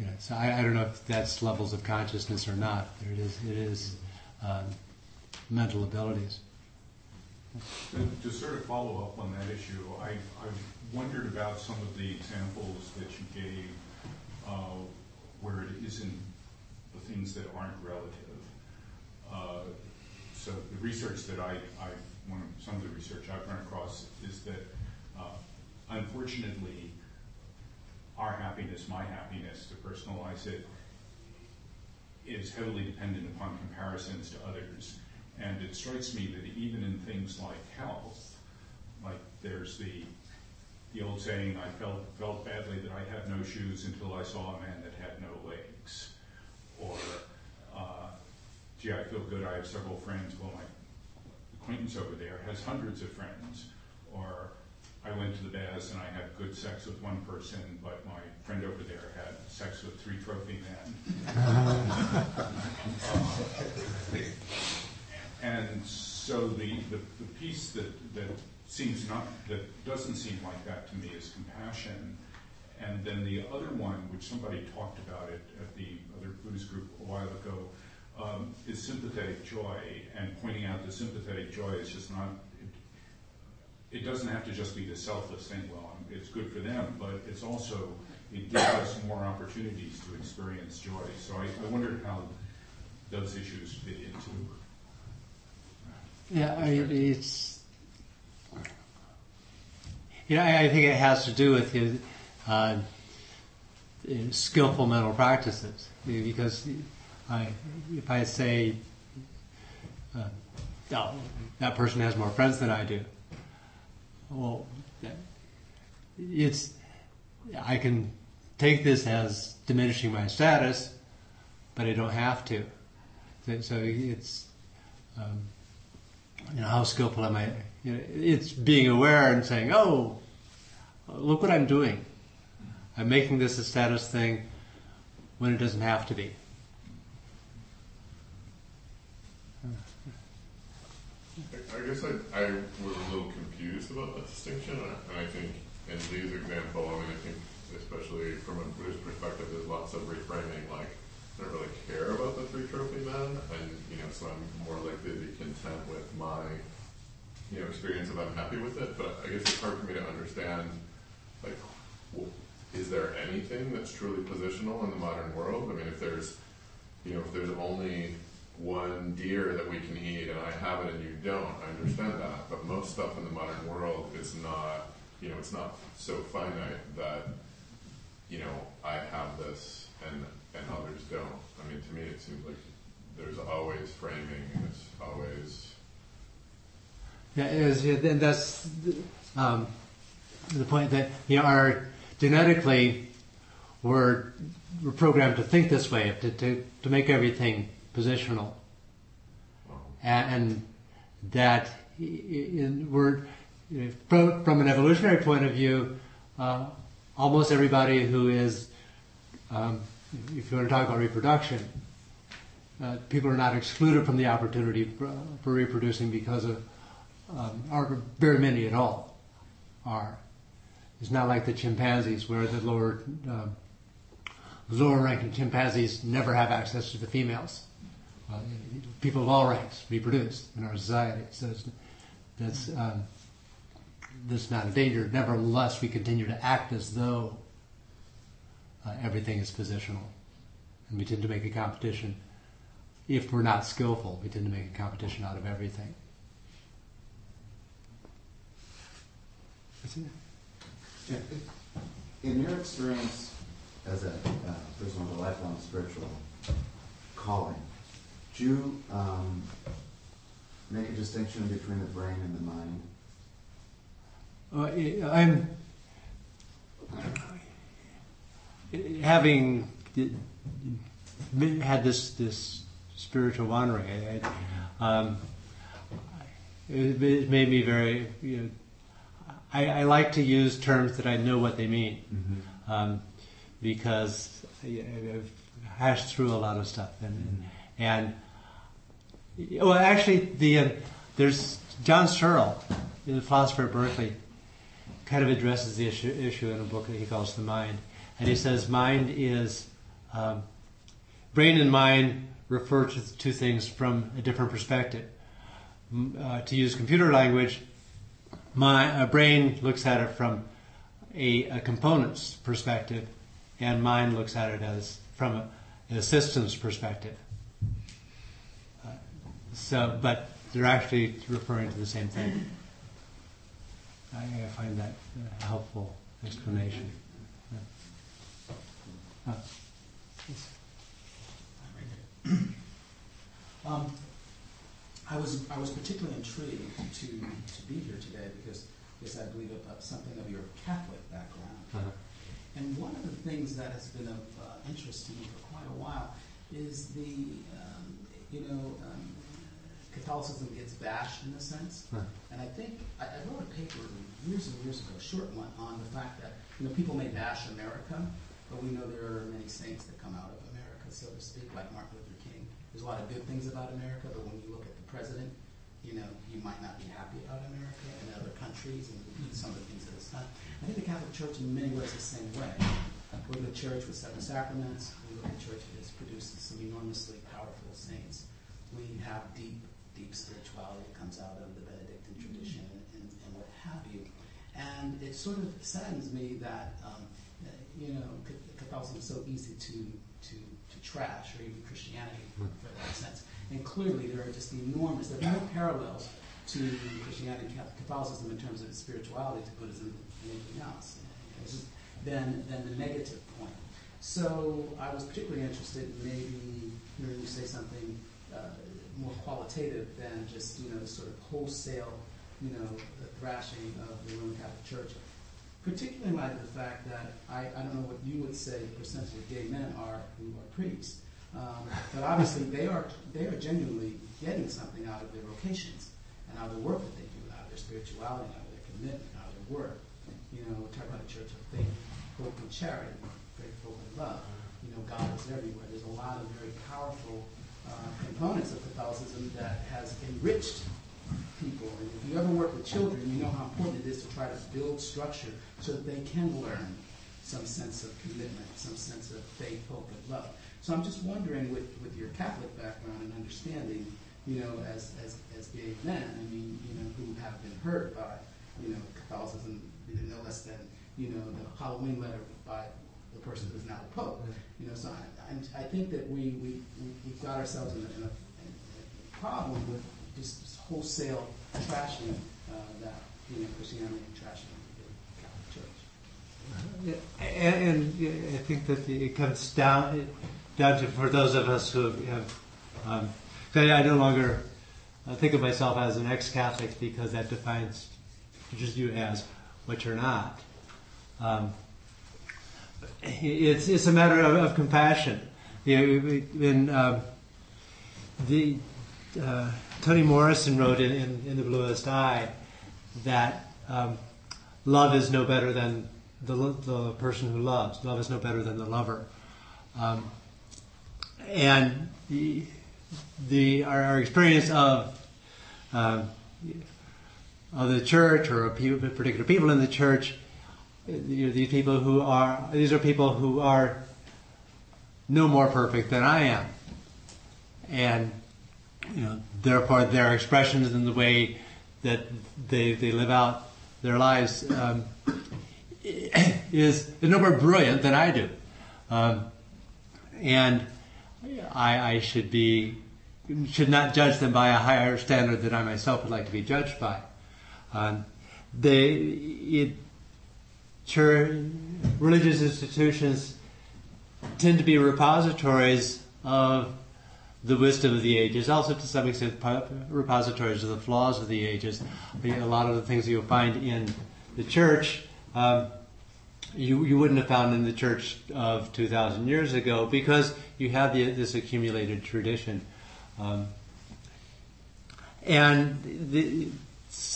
Know, so I, I, don't know if that's levels of consciousness or not, but it is, it is um, mental abilities. To, sort of follow up on that issue, I've, I've wondered about some of the examples that you gave uh, where it isn't the things that aren't relative. Uh, so the research that I, I one of, some of the research I've run across is that uh, unfortunately our happiness, my happiness, to personalize it, is heavily dependent upon comparisons to others. And it strikes me that even in things like health, like there's the the old saying, I felt, felt badly that I had no shoes until I saw a man that had no legs. Or, uh, gee, I feel good, I have several friends. Well, my acquaintance over there has hundreds of friends. Or, I went to the baths and I had good sex with one person, but my friend over there had sex with three trophy men. and so the, the, the piece that, that seems not that doesn't seem like that to me is compassion. And then the other one, which somebody talked about it at the other Buddhist group a while ago, um, is sympathetic joy. And pointing out that sympathetic joy is just not. It, doesn't have to just be the selfless thing. Well, it's good for them, but it's also it gives us more opportunities to experience joy. So I, I wondered how those issues fit into. Yeah, I mean, it's you know, I, I think it has to do with his uh, skillful mental practices. Because I, if I say, uh, oh, that person has more friends than I do, well, it's I can take this as diminishing my status, but I don't have to. So it's um, you know how skillful am I? You know, it's being aware and saying, "Oh, look what I'm doing. I'm making this a status thing when it doesn't have to be." I guess I, I was a little confused about that distinction, and I think in Lee's example, I mean, I think especially from a Buddhist perspective, there's lots of reframing, like I don't really care about the three trophy men, and you know, so I'm more likely to be content with my you know, experience if I'm happy with it, but I guess it's hard for me to understand, like, is there anything that's truly positional in the modern world? I mean, if there's, you know, if there's only one deer that we can eat and I have it and you don't, I understand that. But most stuff in the modern world is not, you know, it's not so finite that, you know, I have this and and others don't. I mean, to me, it seems like there's always framing and it's always yeah, is, and that's um, the point that you know, our genetically we're, we're programmed to think this way, to, to, to make everything positional, and, that in, we're from an evolutionary point of view, uh, almost everybody who is, um, if you want to talk about reproduction, uh, people are not excluded from the opportunity for, for reproducing because of, um, are very many at all are. It's not like the chimpanzees where the lower um, lower ranking chimpanzees never have access to the females. Uh, people of all ranks reproduce in our society, so that's um, that's not a danger. Nevertheless, we continue to act as though uh, everything is positional, and we tend to make a competition. If we're not skillful, we tend to make a competition out of everything. In your experience as a uh, person with a lifelong spiritual calling, do you um, make a distinction between the brain and the Uh, mind? I'm having had this this spiritual wandering. I, um, it, it, made me very. You know, I, I, like to use terms that I know what they mean, mm-hmm. um, because I, have hashed through a lot of stuff, and mm-hmm. And well, actually, the uh, there's John Searle, the philosopher at Berkeley, kind of addresses the issue, issue in a book that he calls The Mind. And he says mind is, um, brain and mind refer to two things from a different perspective. Uh, to use computer language, my brain looks at it from a, a, component's perspective, and mind looks at it as from a, a systems perspective. Uh, so, but they're actually referring to the same thing. I, I find that a helpful explanation. Yeah. Um, I was I was particularly intrigued to to be here today because yes, I believe uh, something of your Catholic background. Uh-huh. And one of the things that has been of uh, interest to me for quite a while is the um, you know um, Catholicism gets bashed in a sense. Huh. And I think I, I, wrote a paper years and years ago, a short one, on the fact that you know people may bash America, but we know there are many saints that come out of America, so to speak, like Martin Luther King. There's a lot of good things about America, but when you look at the president, you know, you might not be happy about America and other countries and some of the things that it's done. I think the Catholic Church in many ways is the same way. We're the church with seven sacraments. We look at the church that has produced some enormously powerful saints. We have deep deep spirituality comes out of the Benedictine tradition and, and, what have you. And it sort of saddens me that, um, you know, Catholicism is so easy to, to, to trash, or even Christianity for that sense. And clearly there are just enormous, there are no parallels to Christianity and Catholicism in terms of spirituality to Buddhism and anything else. Than, than the negative point. So I was particularly interested in maybe hearing you say something uh, more qualitative than just, you know, sort of wholesale, you know, thrashing of the Roman Catholic Church. Particularly in light of the fact that I, I don't know what you would say the percentage of gay men are who are priests. Um, but obviously they are they are genuinely getting something out of their vocations and out of the work that they do, out of their spirituality, out of their commitment, out of their work. You know, talk about the church of faith, hope, and charity, faith, and love. You know, God is everywhere. There's a lot of very powerful Uh, components of Catholicism that has enriched people. And if you ever work with children, you know how important it is to try to build structure so that they can learn some sense of commitment, some sense of faith, hope, and love. So I'm just wondering, with, with your Catholic background and understanding, you know, as, as, as gay men, I mean, you know, who have been hurt by, you know, Catholicism, no less than, you know, the Halloween letter by the person who's now the Pope. You know, so I, I think that we, we, we got ourselves in a, in a, in a problem with just, wholesale trashing uh, that, you know, Christianity and trashing the Catholic Church. And, and, I think that it comes down down to for those of us who have. Um, I no longer think of myself as an ex-Catholic because that defines just you as what you're not. Um, it's it's a matter of, of compassion. You know, in um, the uh, Morrison wrote in, in, in, the Bluest Eye that um, love is no better than the the person who loves. Love is no better than the lover. Um, and the our, our experience of uh, of the church or people, particular people in the church. You know, these people who are these are people who are no more perfect than I am, and you know, therefore their expressions and the way that they they live out their lives um, is, no more brilliant than I do, um, and I, I should be should not judge them by a higher standard than I myself would like to be judged by. Um, they, it, church, religious institutions tend to be repositories of the wisdom of the ages, also to some extent repositories of the flaws of the ages. A lot of the things you'll find in the church, um, you, you wouldn't have found in the church of 2,000 years ago because you have the, this accumulated tradition. Um, and the,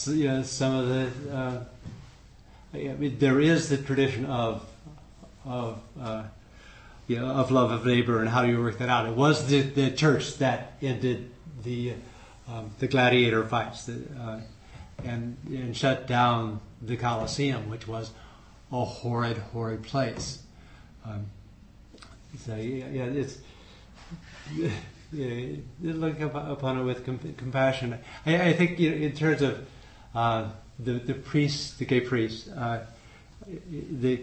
you know, some of the uh, I mean, there is the tradition of of uh, you know, of love of neighbor and how do you work that out. It was the, the church that ended the um, the gladiator fights the, uh, and and shut down the Colosseum, which was a horrid, horrid place. Um, so yeah, it's yeah, look upon it with compassion. I, I think you know, in terms of uh, the the priests, the gay priests, uh, the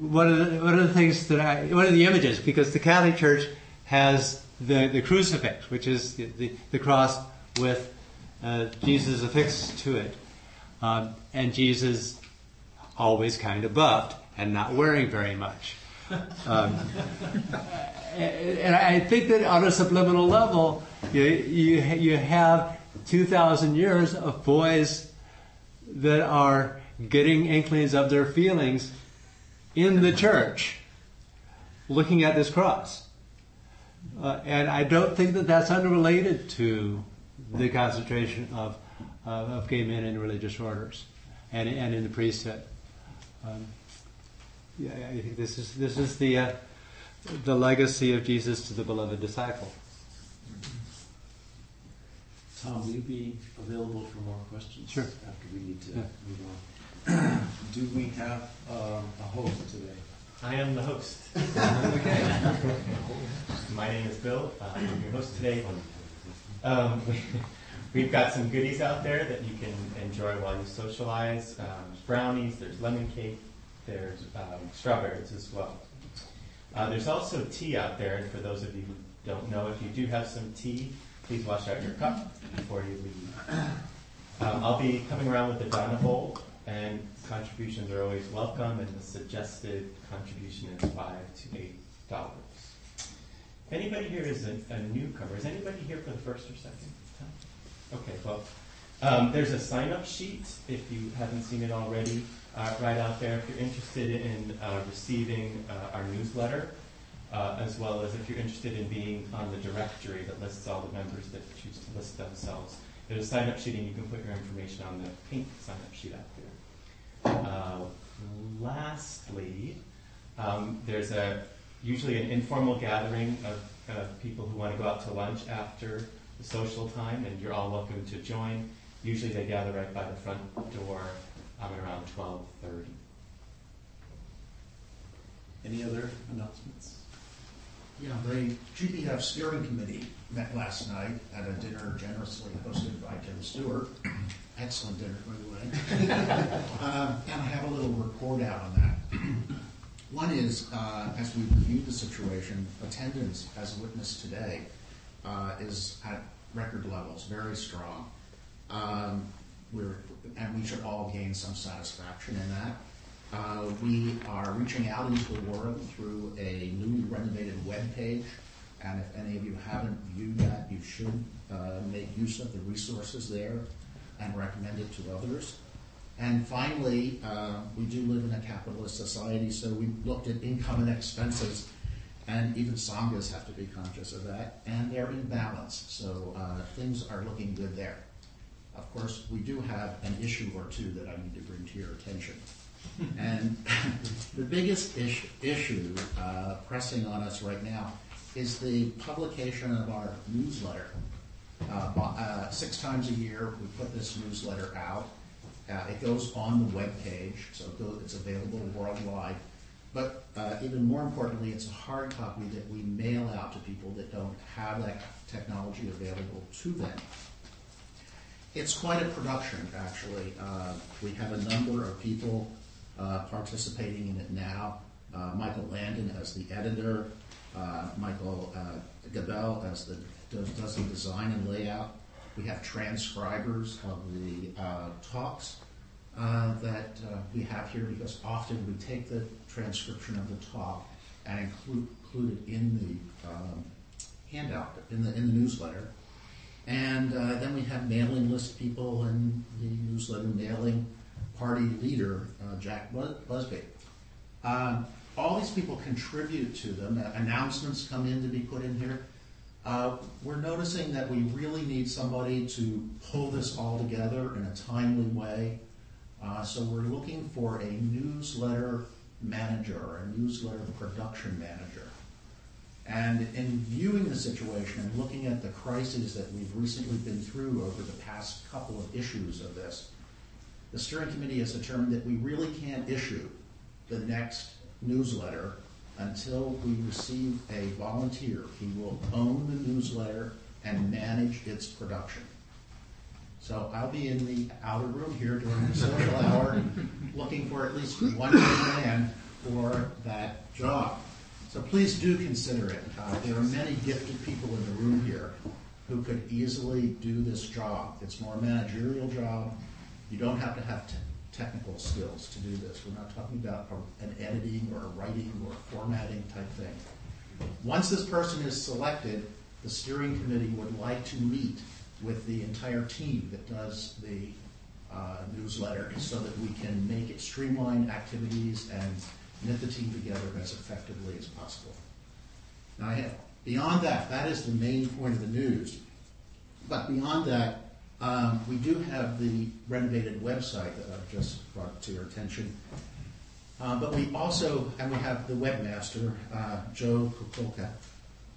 one of the one of the things that I one of the images because the Catholic Church has the the crucifix, which is the the, the cross with uh, Jesus affixed to it, um, and Jesus always kind of buffed and not wearing very much. Um, and I think that on a subliminal level, you, you, you have 2,000 years of boys that are getting inklings of their feelings in the church looking at this cross. Uh, and I don't think that that's unrelated to the concentration of, uh, of gay men in religious orders and, and in the priesthood. Um, yeah, I think this is this is the uh, the legacy of Jesus to the beloved disciple. Tom, will you be available for more questions? Sure. After we need to yeah. move on. Do we have um, a host today? I am the host. okay. My name is Bill. Uh, I'm your host today. Um, we, have got some goodies out there that you can enjoy while you socialize. Um, there's brownies, there's lemon cake, there's um, strawberries as well. Uh, there's also tea out there, and for those of you who don't know, if you do have some tea, please wash out your cup before you leave. Um, I'll be coming around with the Dana bowl, and contributions are always welcome, and the suggested contribution is five to eight dollars. If anybody here is a, a newcomer, is anybody here for the first or second time? Okay, well, um, there's a sign-up sheet if you haven't seen it already uh, right out there. If you're interested in uh, receiving uh, our newsletter, uh, as well as if you're interested in being on the directory that lists all the members that choose to list themselves, there's a sign-up sheet and you can put your information on the pink sign-up sheet out there. Uh, lastly, um, there's a usually an informal gathering of, of people who want to go out to lunch after the social time, and you're all welcome to join. Usually they gather right by the front door um, at around 12.30. Any other announcements? Yeah, the GBF steering committee met last night at a dinner generously hosted by Tim Stewart. Excellent dinner, by the way. uh, and I have a little report out on that. One is, uh, as we reviewed the situation, attendance, as witnessed today, uh, is at record levels, very strong. Um, we're, and we should all gain some satisfaction in that. Uh, we are reaching out into the world through a newly renovated web page, and if any of you haven't viewed that, you should uh, make use of the resources there and recommend it to others. And finally, uh, we do live in a capitalist society, so we looked at income and expenses, and even sanghas have to be conscious of that, and they're in balance, so uh, things are looking good there. Of course, we do have an issue or two that I need to bring to your attention. And the biggest issue, issue uh, pressing on us right now is the publication of our newsletter. Uh, uh, six times a year, we put this newsletter out. Uh, it goes on the web page, so it's available worldwide. But uh, even more importantly, it's a hard copy that we mail out to people that don't have that technology available to them. It's quite a production, actually. Uh, we have a number of people participating in it now. Uh, Michael Landon as the editor, uh, Michael uh, Gabel as the does, the design and layout. We have transcribers of the uh, talks uh, that uh, we have here because often we take the transcription of the talk and include, include it in the um, handout in the in the newsletter. And uh, then we have mailing list people and the newsletter mailing party leader, uh, Jack Bus- Busby. Um, all these people contribute to them. Uh, announcements come in to be put in here. Uh, we're noticing that we really need somebody to pull this all together in a timely way. Uh, so we're looking for a newsletter manager, a newsletter production manager. And in viewing the situation and looking at the crises that we've recently been through over the past couple of issues of this, the steering committee has determined that we really can't issue the next newsletter until we receive a volunteer who will own the newsletter and manage its production. So I'll be in the outer room here during the social hour, looking for at least one man for that job. So please do consider it. Uh, there are many gifted people in the room here who could easily do this job. It's more managerial job. You don't have to have te- technical skills to do this. We're not talking about an editing or a writing or a formatting type thing. Once this person is selected, the steering committee would like to meet with the entire team that does the uh, newsletter so that we can make it streamlined activities and knit the team together as effectively as possible. Now, have, beyond that, that is the main point of the news. But beyond that, um, we do have the renovated website that I've just brought to your attention. Uh, but we also, and we have the webmaster, uh, Joe Kukulka.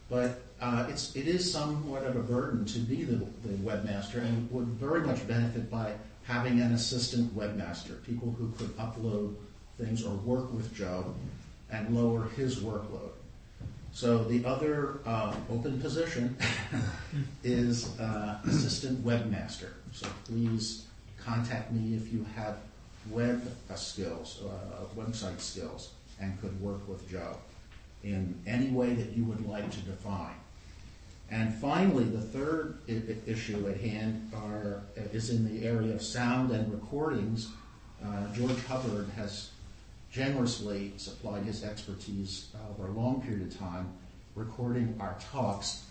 But uh, it's, it is somewhat of a burden to be the, the webmaster and would very much benefit by having an assistant webmaster, people who could upload things or work with Joe and lower his workload. So the other uh, open position is uh, assistant webmaster. So please contact me if you have web uh, skills, uh, website skills, and could work with Joe in any way that you would like to define. And finally, the third I- I- issue at hand are, is in the area of sound and recordings. Uh, George Hubbard has generously supplied his expertise over a long period of time recording our talks.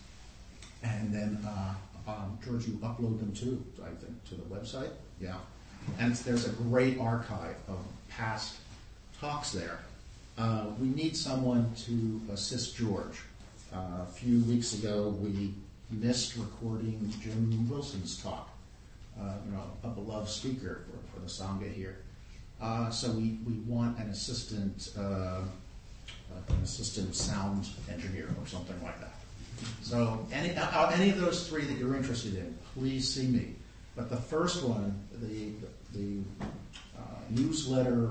And then, uh, um, George, you upload them too, I think, to the website? Yeah. And there's a great archive of past talks there. Uh, we need someone to assist George. Uh, a few weeks ago, we missed recording Jim Wilson's talk, uh, you know, a beloved speaker for, for the Sangha here. Uh, so we, want an assistant, uh, an assistant sound engineer or something like that. So any, any of those three that you're interested in, please see me. But the first one, the, the uh, newsletter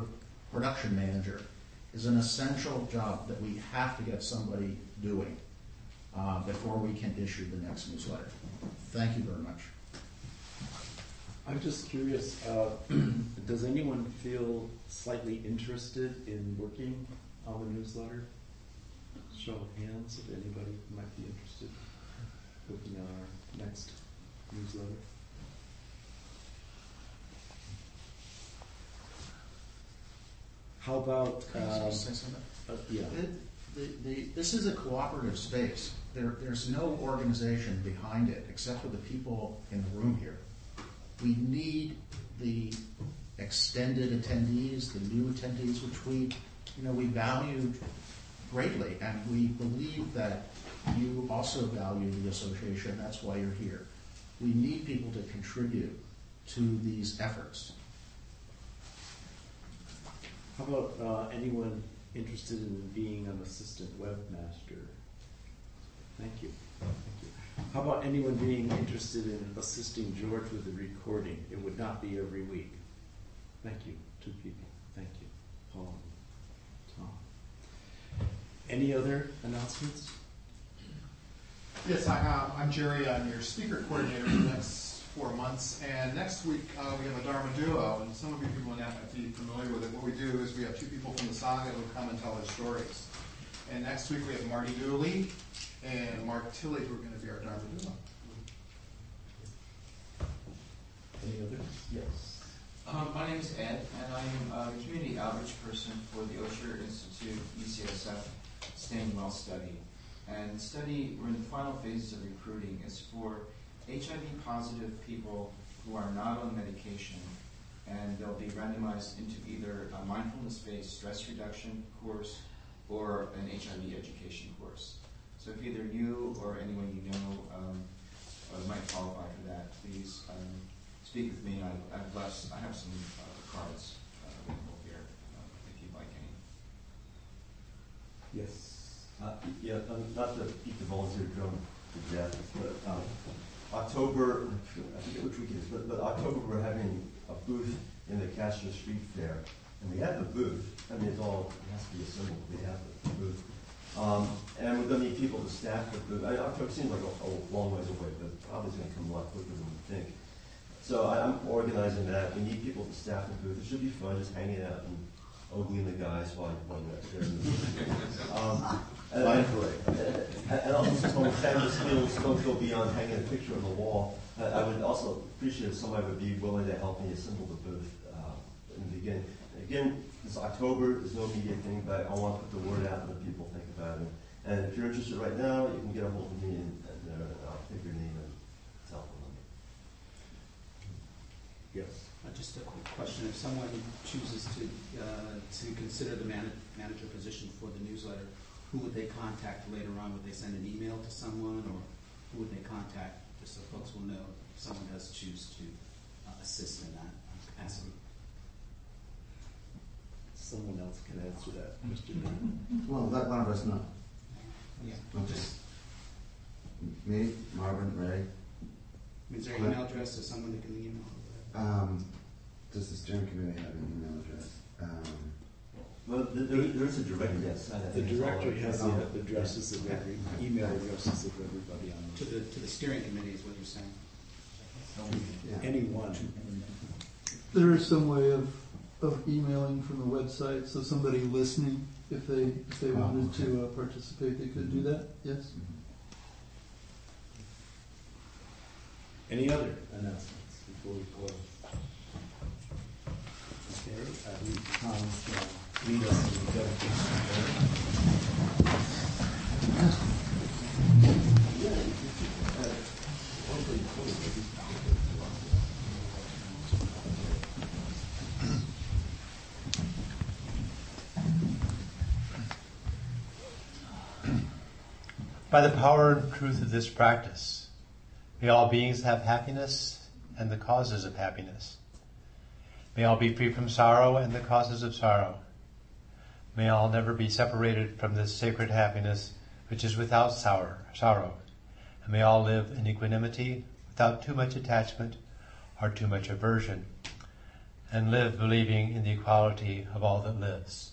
production manager, is an essential job that we have to get somebody doing before we can issue the next newsletter. Thank you very much. I'm just curious, uh, does anyone feel slightly interested in working on the newsletter? Show of hands if anybody might be interested in working on our next newsletter. How about, Can I um, just say something? uh, yeah, The, the, the, this is a cooperative space. There, there's no organization behind it except for the people in the room here. We need the extended attendees, the new attendees, which we, you know, we value greatly, and we believe that you also value the association. That's why you're here. We need people to contribute to these efforts. how about uh, anyone interested in being an assistant webmaster? Thank you. How about anyone being interested in assisting George with the recording? It would not be every week. Thank you. Two people. Thank you. Paul Tom. Any other announcements? Yes, I have. I'm Jerry. I'm your speaker coordinator for the next four months. And next week uh, we have a Dharma duo, and some of you people might be familiar with it. What we do is we have two people from the Sangha who come and tell their stories. And next week we have Marty Dooley and Mark Tilley who are going to be our Dharma duo. Any others? Yes. Um, my name is Ed, and I'm a community outreach person for the Osher Institute UCSF Staying Well study. And the study, we're in the final phases of recruiting, is for HIV positive people who are not on medication, and they'll be randomized into either a mindfulness based stress reduction course or an HIV education course. So if either you or anyone you know um, uh, might qualify for that, please um, speak with me. I, I've left, I have some uh, cards uh, available here uh, if you'd like any. Yes. Uh, yeah, um, not to beat the volunteer drum to death, but um, October, I forget which week it is, but, but October we're having a booth in the Castro Street Fair. And we have the booth. I mean, it's all, it has to be a symbol. We have the booth. Um, and we're going to need people to staff the booth. I, October seems like a, a long ways away, but probably it's going to come a lot quicker than we think. So I, I'm organizing that. We need people to staff the booth. It should be fun, just hanging out and ogling the guys while, while you're there. um, and, and, and also, since my family skills don't go beyond hanging a picture on the wall, I, I would also appreciate if somebody would be willing to help me assemble the booth uh, in the beginning. Again, it's October, there's no media thing, but I want to put the word out to let people think about it. And if you're interested right now, you can get a hold of me and, and uh, I'll take your name and telephone number. Yes. Uh, just a quick question. If someone chooses to, uh, to consider the man- manager position for the newsletter, who would they contact later on? Would they send an email to someone or who would they contact? Just so folks will know if someone does choose to uh, assist in that capacity. Someone else can answer that, Mr. Well, let one of us know. Yeah. Okay. Me, Marvin, Ray. Is there an email address to someone that can email? Um, does the steering committee have an email address? Um, Well, there, there there is a director, yes. The think it's director has Oh, the addresses of every, email addresses of everybody on To the, to the steering committee is what you're saying? Anyone. There is some way of, of emailing from the website, so somebody listening, if they, if they Oh, wanted okay. to uh, participate, they could do mm-hmm. that, yes? Mm-hmm. Any other announcements before we close? Okay, I believe Tom shall lead us in the dedication of By the power and truth of this practice, may all beings have happiness and the causes of happiness. May all be free from sorrow and the causes of sorrow. May all never be separated from this sacred happiness which is without sorrow. And may all live in equanimity without too much attachment or too much aversion, and live believing in the equality of all that lives.